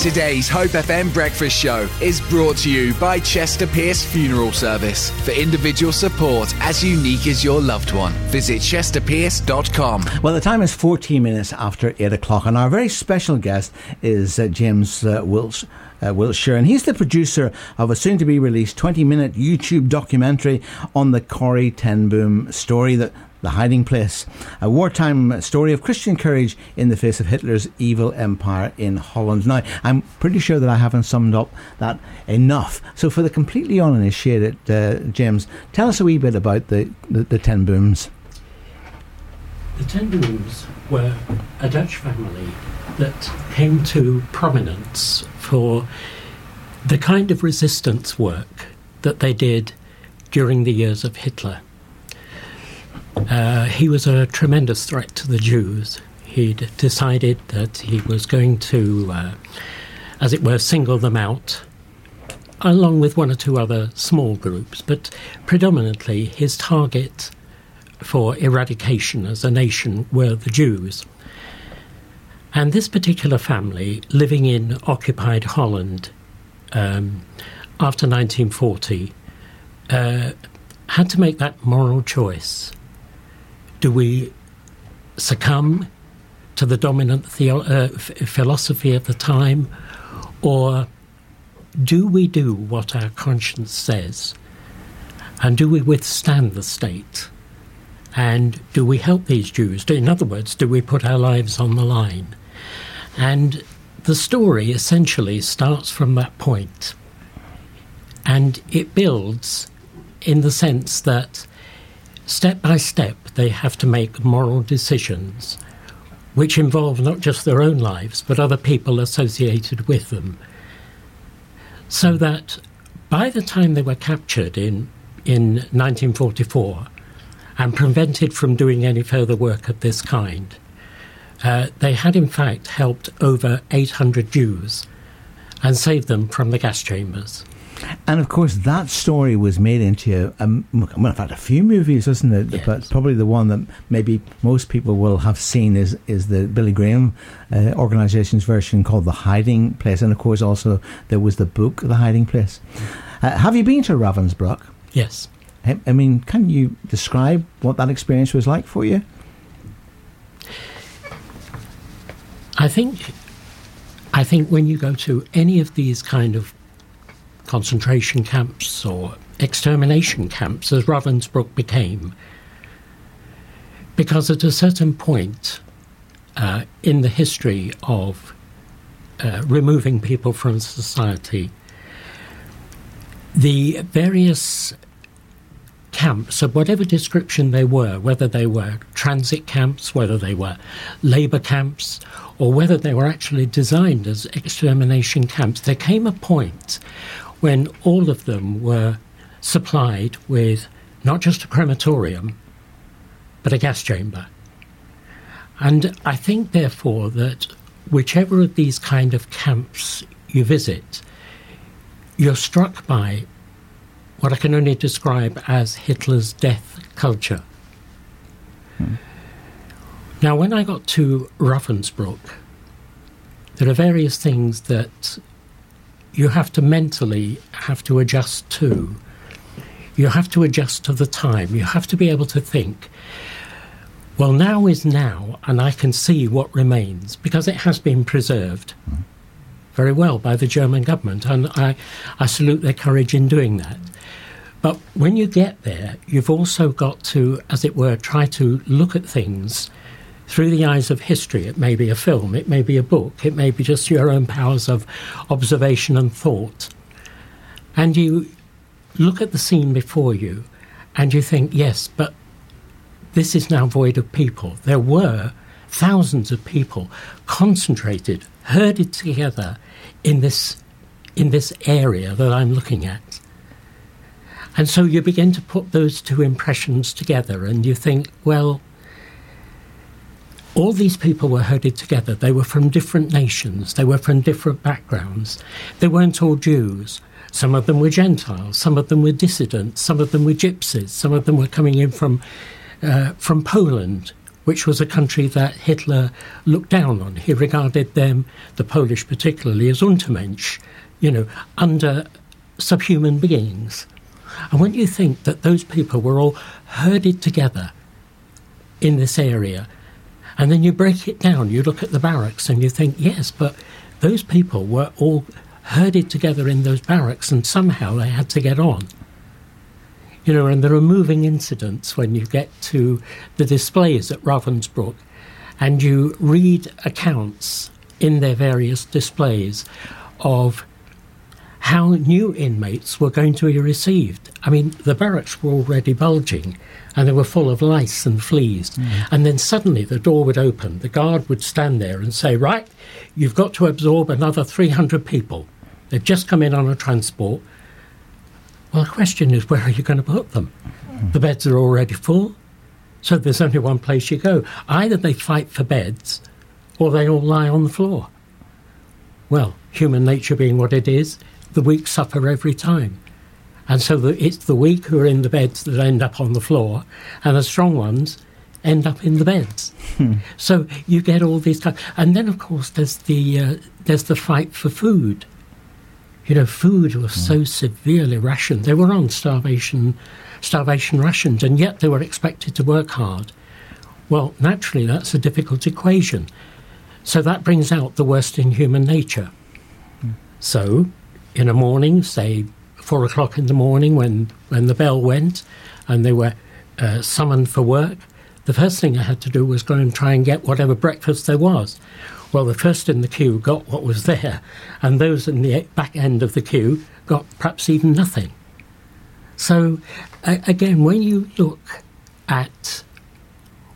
Today's Hope FM breakfast show is brought to you by Chester Pierce Funeral Service. For individual support as unique as your loved one, visit chesterpierce.com. Well, the time is 14 minutes after 8 o'clock, and our very special guest is uh, James uh. Uh, Wilshire, and he's the producer of a soon to be released 20 minute YouTube documentary on the Corrie ten Boom story that the Hiding Place, a wartime story of Christian courage in the face of Hitler's evil empire in Holland. Now, I'm pretty sure that I haven't summed up that enough. So, for the completely uninitiated, uh, James, tell us a wee bit about the, the, the Ten Booms. The Ten Booms were a Dutch family that came to prominence for the kind of resistance work that they did during the years of Hitler. Uh, he was a tremendous threat to the Jews. He'd decided that he was going to, uh, as it were, single them out, along with one or two other small groups, but predominantly his target for eradication as a nation were the Jews. And this particular family, living in occupied Holland um, after 1940, uh, had to make that moral choice do we succumb to the dominant uh, f- philosophy of the time, or do we do what our conscience says? And do we withstand the state? And do we help these Jews? In other words, do we put our lives on the line? And the story essentially starts from that point. And it builds in the sense that step by step they have to make moral decisions which involve not just their own lives but other people associated with them. So that by the time they were captured in, in 1944 and prevented from doing any further work of this kind, uh, they had in fact helped over 800 Jews and saved them from the gas chambers. And of course, that story was made into a, well, in fact, a few movies, isn't it? Yes. But probably the one that maybe most people will have seen is is the Billy Graham uh, organisation's version called The Hiding Place, and of course, also there was the book The Hiding Place. Uh, have you been to Ravensbrück? Yes. I I mean, can you describe what that experience was like for you? I think I think when you go to any of these kind of concentration camps or extermination camps, as Ravensbrück became, because at a certain point uh, in the history of uh, removing people from society, the various camps of whatever description they were, whether they were transit camps, whether they were labour camps, or whether they were actually designed as extermination camps, there came a point when all of them were supplied with not just a crematorium, but a gas chamber. And I think, therefore, that whichever of these kind of camps you visit, you're struck by what I can only describe as Hitler's death culture. Hmm. Now, when I got to Ravensbrück, there are various things that you have to mentally have to adjust to. You have to adjust to the time. You have to be able to think, well, now is now, and I can see what remains because it has been preserved very well by the German government, and I, I salute their courage in doing that. But when you get there, you've also got to, as it were, try to look at things through the eyes of history. It may be a film, it may be a book, it may be just your own powers of observation and thought. And you look at the scene before you and you think, yes, but this is now void of people. There were thousands of people concentrated, herded together in this, in this area that I'm looking at. And so you begin to put those two impressions together and you think, well, all these people were herded together. They were from different nations, they were from different backgrounds. They weren't all Jews. Some of them were Gentiles, some of them were dissidents, some of them were gypsies, some of them were coming in from, uh, from Poland which was a country that Hitler looked down on. He regarded them, the Polish particularly, as Untermensch, you know, under subhuman beings. And when you think that those people were all herded together in this area, and then you break it down, you look at the barracks and you think, yes, but those people were all herded together in those barracks and somehow they had to get on. You know, and there are moving incidents when you get to the displays at Ravensbrück and you read accounts in their various displays of how new inmates were going to be received. I mean, the barracks were already bulging and they were full of lice and fleas. Mm. And then suddenly the door would open, the guard would stand there and say, Right, you've got to absorb another 300 people. They've just come in on a transport. Well, the question is, where are you going to put them? Mm. The beds are already full, so there's only one place you go. Either they fight for beds, or they all lie on the floor. Well, human nature being what it is, the weak suffer every time. And so the, it's the weak who are in the beds that end up on the floor, and the strong ones end up in the beds. Hmm. So you get all these kinds, and then of course there's the uh, there's the fight for food. You know, food was so mm. severely rationed. They were on starvation, starvation rations, and yet they were expected to work hard. Well, naturally, that's a difficult equation. So that brings out the worst in human nature. Mm. So, in a morning, say four o'clock in the morning, when, when the bell went and they were uh, summoned for work, the first thing I had to do was go and try and get whatever breakfast there was. Well, the first in the queue got what was there, and those in the back end of the queue got perhaps even nothing. So, again, when you look at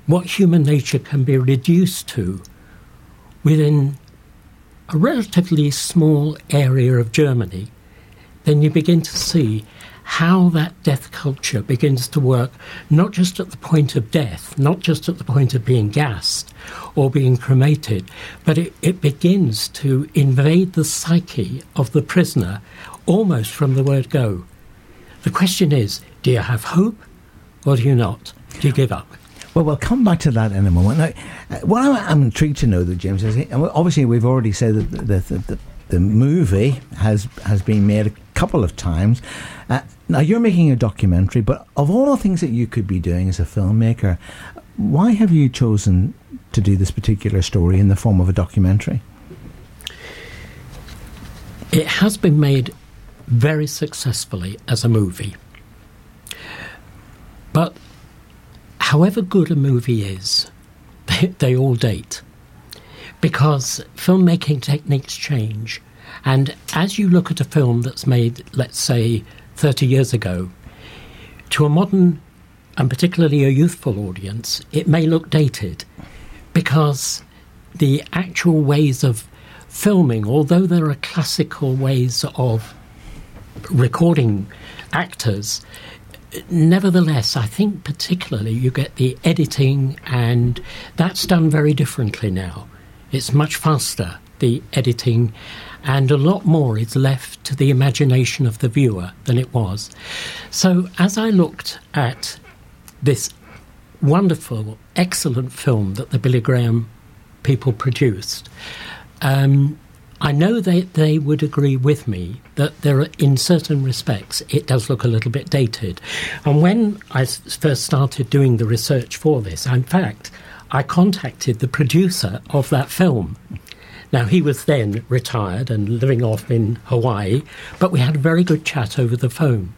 what human nature can be reduced to within a relatively small area of Germany, then you begin to see how that death culture begins to work, not just at the point of death, not just at the point of being gassed or being cremated, but it, it begins to invade the psyche of the prisoner almost from the word go. The question is do you have hope or do you not? Do you give up? Well, we'll come back to that in a moment. Now, uh, what I'm, I'm intrigued to know, though, James, is obviously we've already said that the, the, the, the movie has has been made a couple of times. Uh, now you're making a documentary, but of all the things that you could be doing as a filmmaker, why have you chosen to do this particular story in the form of a documentary? It has been made very successfully as a movie. But however good a movie is, they, they all date because filmmaking techniques change. And as you look at a film that's made, let's say, 30 years ago, to a modern and particularly a youthful audience, it may look dated because the actual ways of filming, although there are classical ways of recording actors, nevertheless, I think particularly you get the editing, and that's done very differently now. It's much faster, the editing, and a lot more is left to the imagination of the viewer than it was. So, as I looked at this wonderful, excellent film that the Billy Graham people produced, um, I know that they would agree with me that there are, in certain respects, it does look a little bit dated. And when I first started doing the research for this, in fact, I contacted the producer of that film. Now, he was then retired and living off in Hawaii, but we had a very good chat over the phone.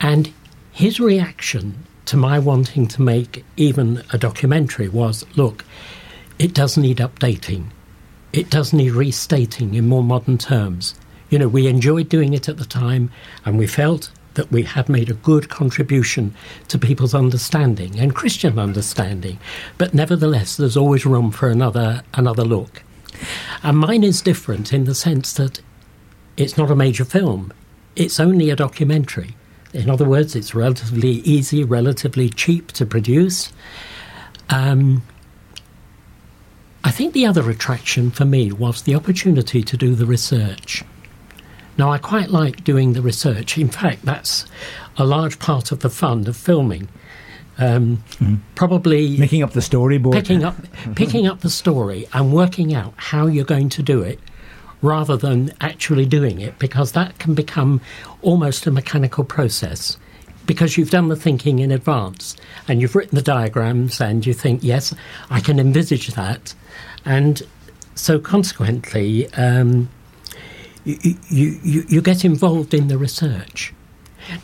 And his reaction to my wanting to make even a documentary was look, it does need updating. It does need restating in more modern terms. You know, we enjoyed doing it at the time, and we felt that we had made a good contribution to people's understanding and Christian understanding. But nevertheless, there's always room for another another look. And mine is different in the sense that it's not a major film; it's only a documentary. In other words, it's relatively easy, relatively cheap to produce. Um, I think the other attraction for me was the opportunity to do the research. Now, I quite like doing the research. In fact, that's a large part of the fun of filming. um, probably Making up the storyboard. picking up picking up the story and working out how you're going to do it rather than actually doing it because that can become almost a mechanical process because you've done the thinking in advance and you've written the diagrams and you think yes I can envisage that and so consequently um, you, you, you, get involved in the research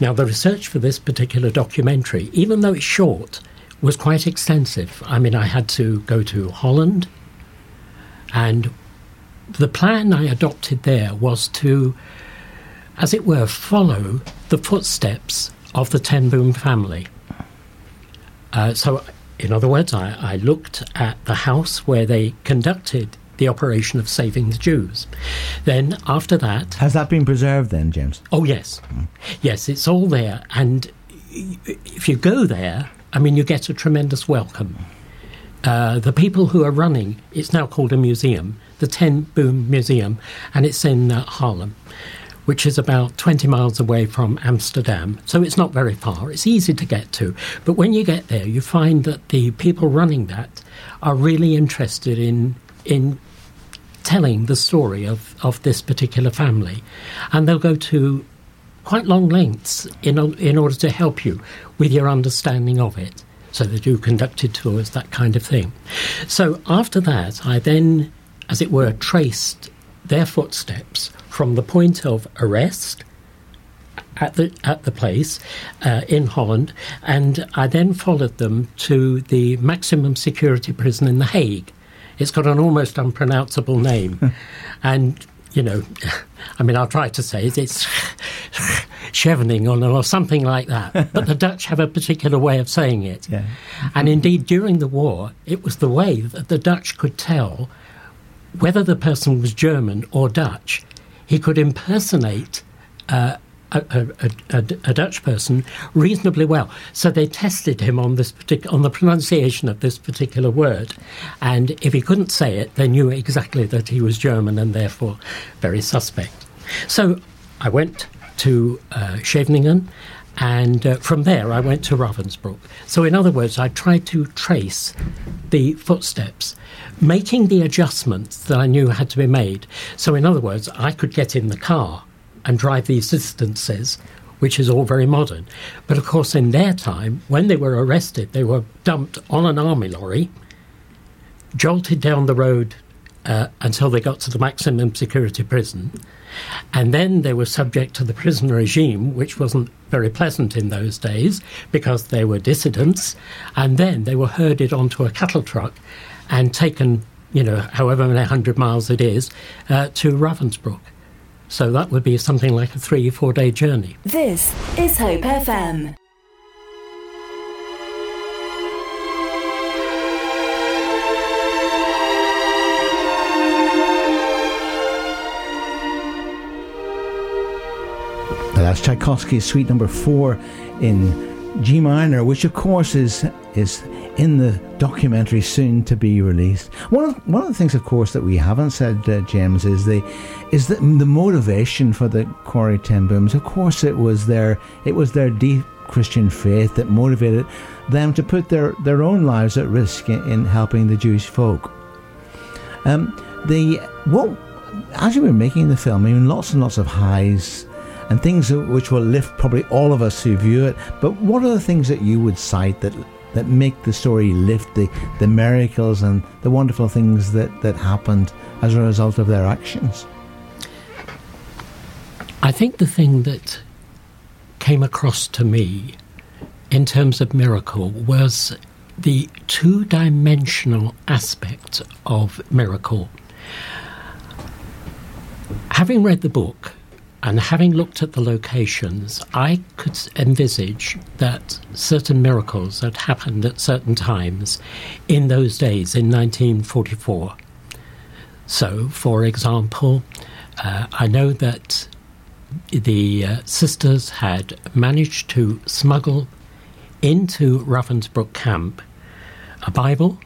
now, the research for this particular documentary, even though it's short, was quite extensive. I mean, I had to go to Holland, and the plan I adopted there was to, as it were, follow the footsteps of the Ten Boom family. Uh, so, in other words, I, I looked at the house where they conducted the operation of saving the Jews. Then, after that, Has that been preserved then, James? Oh, yes. Yes, it's all there. And if you go there, I mean, you get a tremendous welcome. Uh, the people who are running, it's now called a museum, the Ten Boom Museum, and it's in uh, Haarlem, which is about 20 miles away from Amsterdam. So it's not very far. It's easy to get to. But when you get there, you find that the people running that are really interested in, in telling the story of, of this particular family. And they'll go to quite long lengths in, in order to help you with your understanding of it. So they do conducted tours, that kind of thing. So after that, I then, as it were, traced their footsteps from the point of arrest at the at the place uh, in Holland, and I then followed them to the maximum security prison in The Hague. It's got an almost unpronounceable name, and you know, I mean, I'll try to say it. It's Scheveningen or something like that. But the Dutch have a particular way of saying it, Yeah. and indeed, during the war, it was the way that the Dutch could tell whether the person was German or Dutch. He could impersonate uh, a, a, a, a Dutch person reasonably well. So they tested him on this partic- on the pronunciation of this particular word, and if he couldn't say it, they knew exactly that he was German and therefore very suspect. So I went to uh, Scheveningen, and uh, from there I went to Ravensbrück. So in other words, I tried to trace the footsteps, making the adjustments that I knew had to be made. So in other words, I could get in the car and drive these distances, which is all very modern. But of course, in their time, when they were arrested, they were dumped on an army lorry, jolted down the road uh, until they got to the maximum security prison. And then they were subject to the prison regime, which wasn't very pleasant in those days because they were dissidents. And then they were herded onto a cattle truck and taken, you know, however many hundred miles it is, uh, to Ravensbrück. So that would be something like a three, four day journey. This is Hope FM. That's Tchaikovsky's Suite Number Four in G minor, which of course is is in the documentary soon to be released. One of one of the things, of course, that we haven't said, uh, James, is the is the, the motivation for the Corrie Ten Booms. Of course, it was their it was their deep Christian faith that motivated them to put their their own lives at risk in, in helping the Jewish folk. Um, the what as you were making the film, I mean, lots and lots of highs and things which will lift probably all of us who view it. But what are the things that you would cite that that make the story lift the the miracles and the wonderful things that that happened as a result of their actions? I think the thing that came across to me in terms of miracle was the two dimensional aspect of miracle. Having read the book and having looked at the locations, I could envisage that certain miracles had happened at certain times in those days in 1944. So, for example, uh, I know that the uh, sisters had managed to smuggle into Ravensbrück camp a Bible,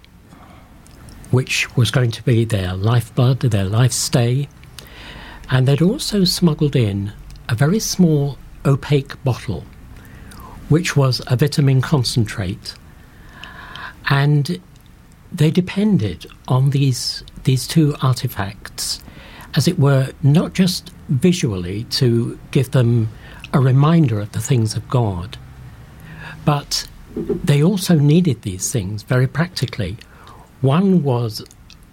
which was going to be their lifeblood, their life stay, and they'd also smuggled in a very small opaque bottle, which was a vitamin concentrate. And they depended on these, these two artifacts, as it were, not just visually to give them a reminder of the things of God, but they also needed these things very practically. One was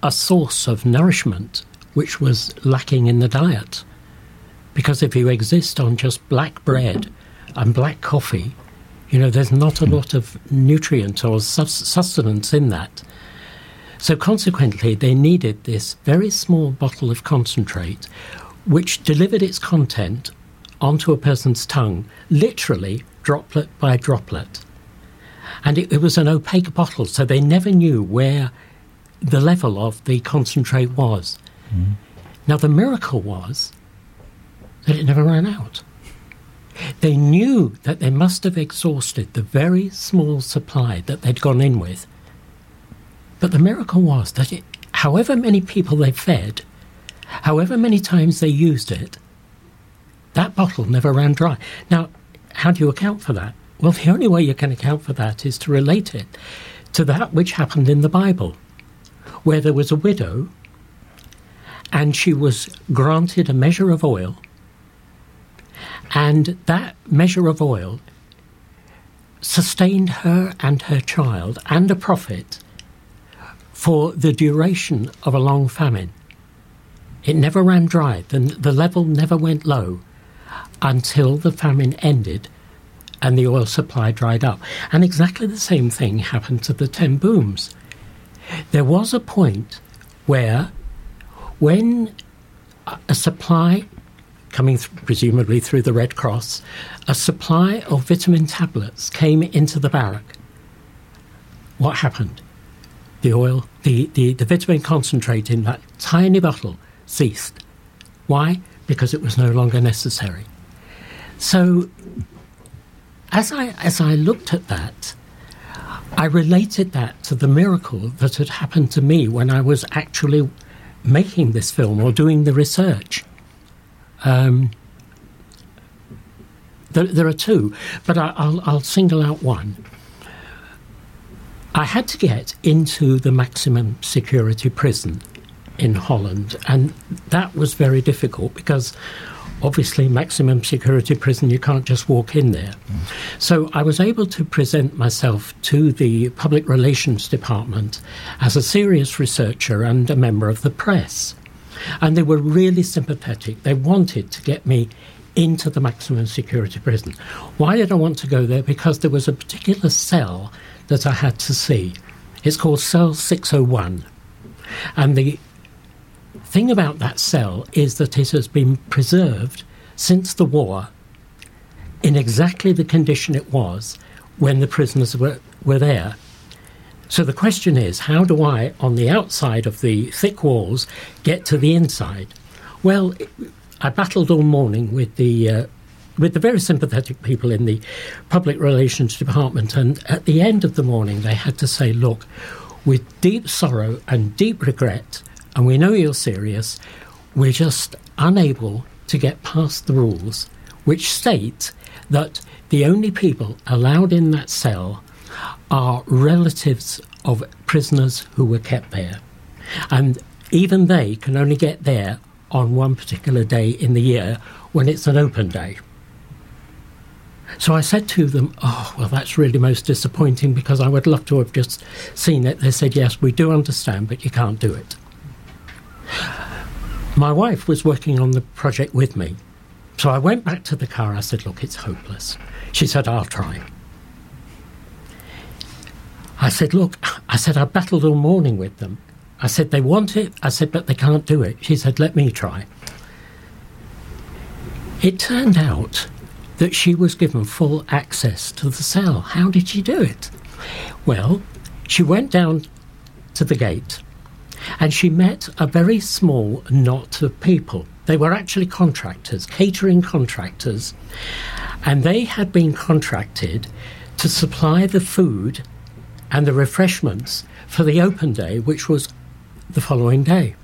a source of nourishment which was lacking in the diet. Because if you exist on just black bread and black coffee, you know, there's not a hmm. lot of nutrient or sustenance in that. So, consequently, they needed this very small bottle of concentrate, which delivered its content onto a person's tongue, literally droplet by droplet. And it, it was an opaque bottle, so they never knew where the level of the concentrate was. Mm. Now, the miracle was that it never ran out. They knew that they must have exhausted the very small supply that they'd gone in with. But the miracle was that it, however many people they fed, however many times they used it, that bottle never ran dry. Now, how do you account for that? Well, the only way you can account for that is to relate it to that which happened in the Bible, where there was a widow and she was granted a measure of oil, and that measure of oil sustained her and her child and a prophet for the duration of a long famine. It never ran dry, the, the level never went low until the famine ended and the oil supply dried up. And exactly the same thing happened to the Ten Booms. There was a point where, when a supply, coming th- presumably through the Red Cross, a supply of vitamin tablets came into the barrack, what happened? The oil, the, the, the vitamin concentrate in that tiny bottle ceased. Why? Because it was no longer necessary. So as I as I looked at that, I related that to the miracle that had happened to me when I was actually making this film or doing the research. Um, there, there, are two, but I, I'll, I'll single out one. I had to get into the maximum security prison in Holland, and that was very difficult because obviously maximum security prison, you can't just walk in there. Mm. So I was able to present myself to the public relations department as a serious researcher and a member of the press. And they were really sympathetic. They wanted to get me into the maximum security prison. Why did I want to go there? Because there was a particular cell that I had to see. It's called Cell 601. And the thing about that cell is that it has been preserved since the war in exactly the condition it was when the prisoners were, were there. So the question is how do I, on the outside of the thick walls, get to the inside? Well, I battled all morning with the. Uh, with the very sympathetic people in the public relations department, and at the end of the morning, they had to say, Look, with deep sorrow and deep regret, and we know you're serious, we're just unable to get past the rules, which state that the only people allowed in that cell are relatives of prisoners who were kept there. And even they can only get there on one particular day in the year when it's an open day. So I said to them, Oh, well, that's really most disappointing because I would love to have just seen it. They said, Yes, we do understand, but you can't do it. My wife was working on the project with me. So I went back to the car. I said, Look, it's hopeless. She said, I'll try. I said, Look, I said, I battled all morning with them. I said, They want it. I said, But they can't do it. She said, Let me try. It turned out that she was given full access to the cell. How did she do it? Well, she went down to the gate and she met a very small knot of people. They were actually contractors, catering contractors, and they had been contracted to supply the food and the refreshments for the open day, which was the following day.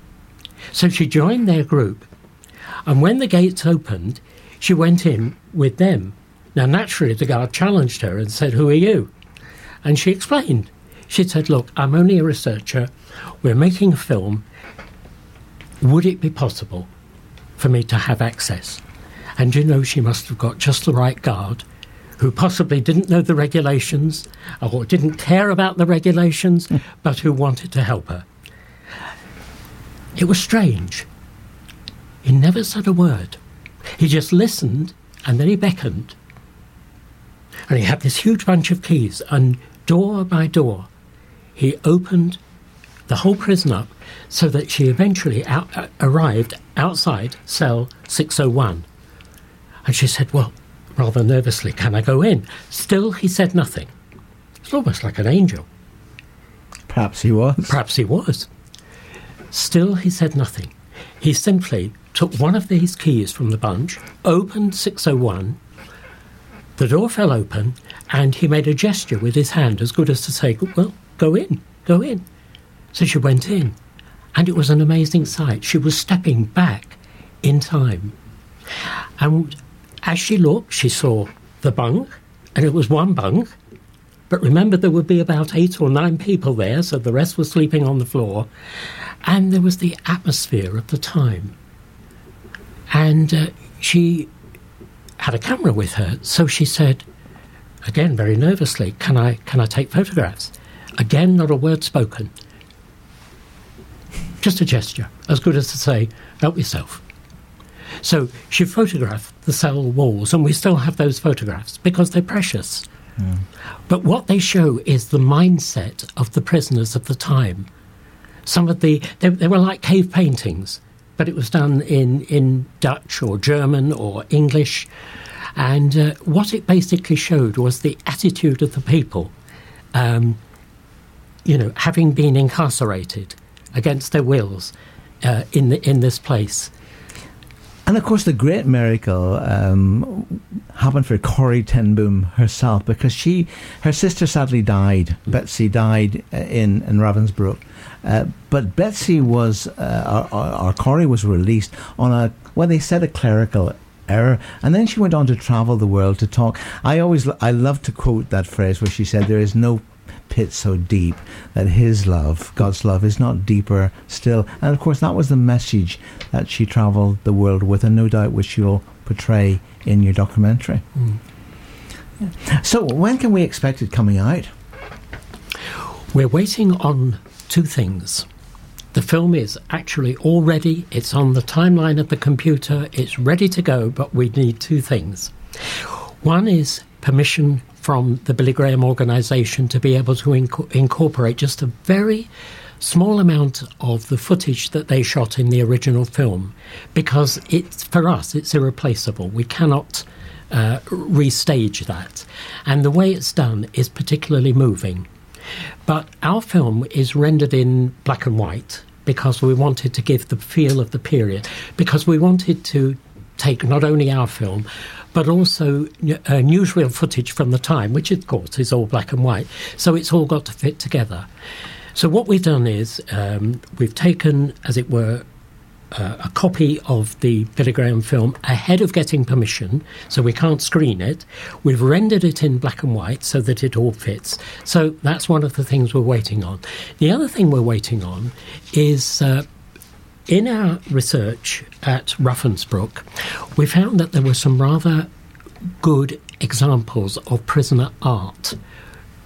So she joined their group, and when the gates opened, she went in with them Now, naturally, the guard challenged her and said, Who are you? And she explained. She said, Look, I'm only a researcher. We're making a film. Would it be possible for me to have access? And you know, she must have got just the right guard who possibly didn't know the regulations or didn't care about the regulations, but who wanted to help her. It was strange. He never said a word. He just listened and then he beckoned. And he had this huge bunch of keys, and door by door, he opened the whole prison up so that she eventually out, uh, arrived outside cell 601. And she said, Well, rather nervously, can I go in? Still, he said nothing. It's almost like an angel. Perhaps he was. Perhaps he was. Still, he said nothing. He simply took one of these keys from the bunch, opened 601, the door fell open, and he made a gesture with his hand as good as to say, Well, go in, go in. So she went in, and it was an amazing sight. She was stepping back in time. And as she looked, she saw the bunk, and it was one bunk. But remember, there would be about eight or nine people there, so the rest were sleeping on the floor. And there was the atmosphere of the time. And uh, she had a camera with her, so she said, again very nervously, "Can I can I take photographs?" Again, not a word spoken. Just a gesture, as good as to say, "Help yourself." So she photographed the cell walls, and we still have those photographs because they're precious. Mm. But what they show is the mindset of the prisoners of the time. Some of the they, they were like cave paintings but it was done in, in Dutch or German or English. And uh, what it basically showed was the attitude of the people, um, you know, having been incarcerated against their wills uh, in, the, in this place. And of course, the great miracle um, happened for Corrie ten Boom herself because she, her sister sadly died. Betsy died uh, in, in Ravensbrück. Uh, but Betsy was, uh, or, or Corrie was released on a, well, they said a clerical error. And then she went on to travel the world to talk. I always, I love to quote that phrase where she said, There is no pit so deep that his love, God's love, is not deeper still. And of course, that was the message that she traveled the world with, and no doubt which you'll portray in your documentary. Mm. Yeah. So, when can we expect it coming out? We're waiting on two things. The film is actually all ready, it's on the timeline of the computer, it's ready to go, but we need two things. One is permission from the Billy Graham organisation to be able to inc- incorporate just a very small amount of the footage that they shot in the original film. Because it's for us it's irreplaceable. We cannot uh, restage that. And the way it's done is particularly moving. But our film is rendered in black and white because we wanted to give the feel of the period, because we wanted to take not only our film, but also uh, newsreel footage from the time, which of course is all black and white. So it's all got to fit together. So what we've done is um, we've taken, as it were, uh, a copy of the Billy Graham film ahead of getting permission, so we can't screen it. We've rendered it in black and white so that it all fits. So that's one of the things we're waiting on. The other thing we're waiting on is. Uh, in our research at Ravensbrück, we found that there were some rather good examples of prisoner art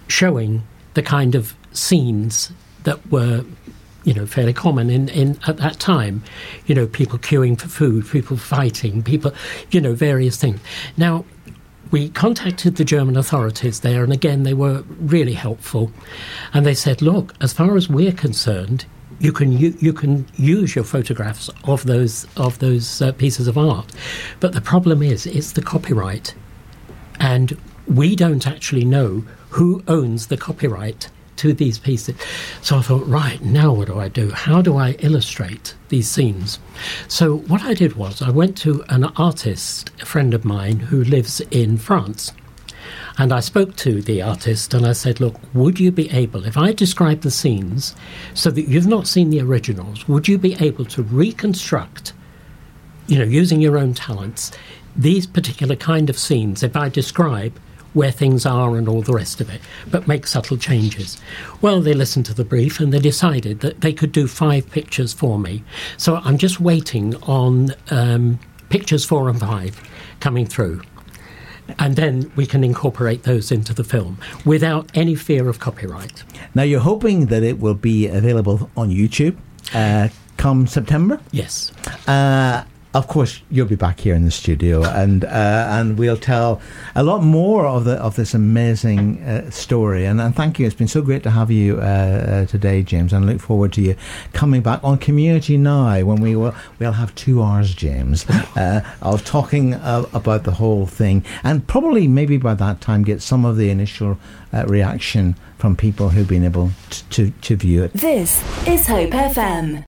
showing the kind of scenes that were you know, fairly common in, in at that time. You know, people queuing for food, people fighting, people, you know, various things. Now, we contacted the German authorities there, and again, they were really helpful. And they said, look, as far as we're concerned, you can you, you can use your photographs of those of those uh, pieces of art, but the problem is it's the copyright, and we don't actually know who owns the copyright to these pieces. So I thought, right, now what do I do? How do I illustrate these scenes? So what I did was I went to an artist, a friend of mine who lives in France. And I spoke to the artist and I said, Look, would you be able, if I describe the scenes so that you've not seen the originals, would you be able to reconstruct you know, using your own talents, these particular kind of scenes, if I describe where things are and all the rest of it, but make subtle changes. Well, they listened to the brief and they decided that they could do five pictures for me. So I'm just waiting on um, pictures four and five coming through. And then we can incorporate those into the film without any fear of copyright. Now, you're hoping that it will be available on YouTube uh, come September? Yes. Uh, of course, you'll be back here in the studio, and uh, and we'll tell a lot more of the of this amazing uh, story. And, and thank you. It's been so great to have you uh, uh today, James. And I look forward to you coming back on Community Now when we will we'll have two hours, James, uh, of talking uh, about the whole thing, and probably maybe by that time get some of the initial reaction from people who've been able to, to, to view it. This is Hope FM.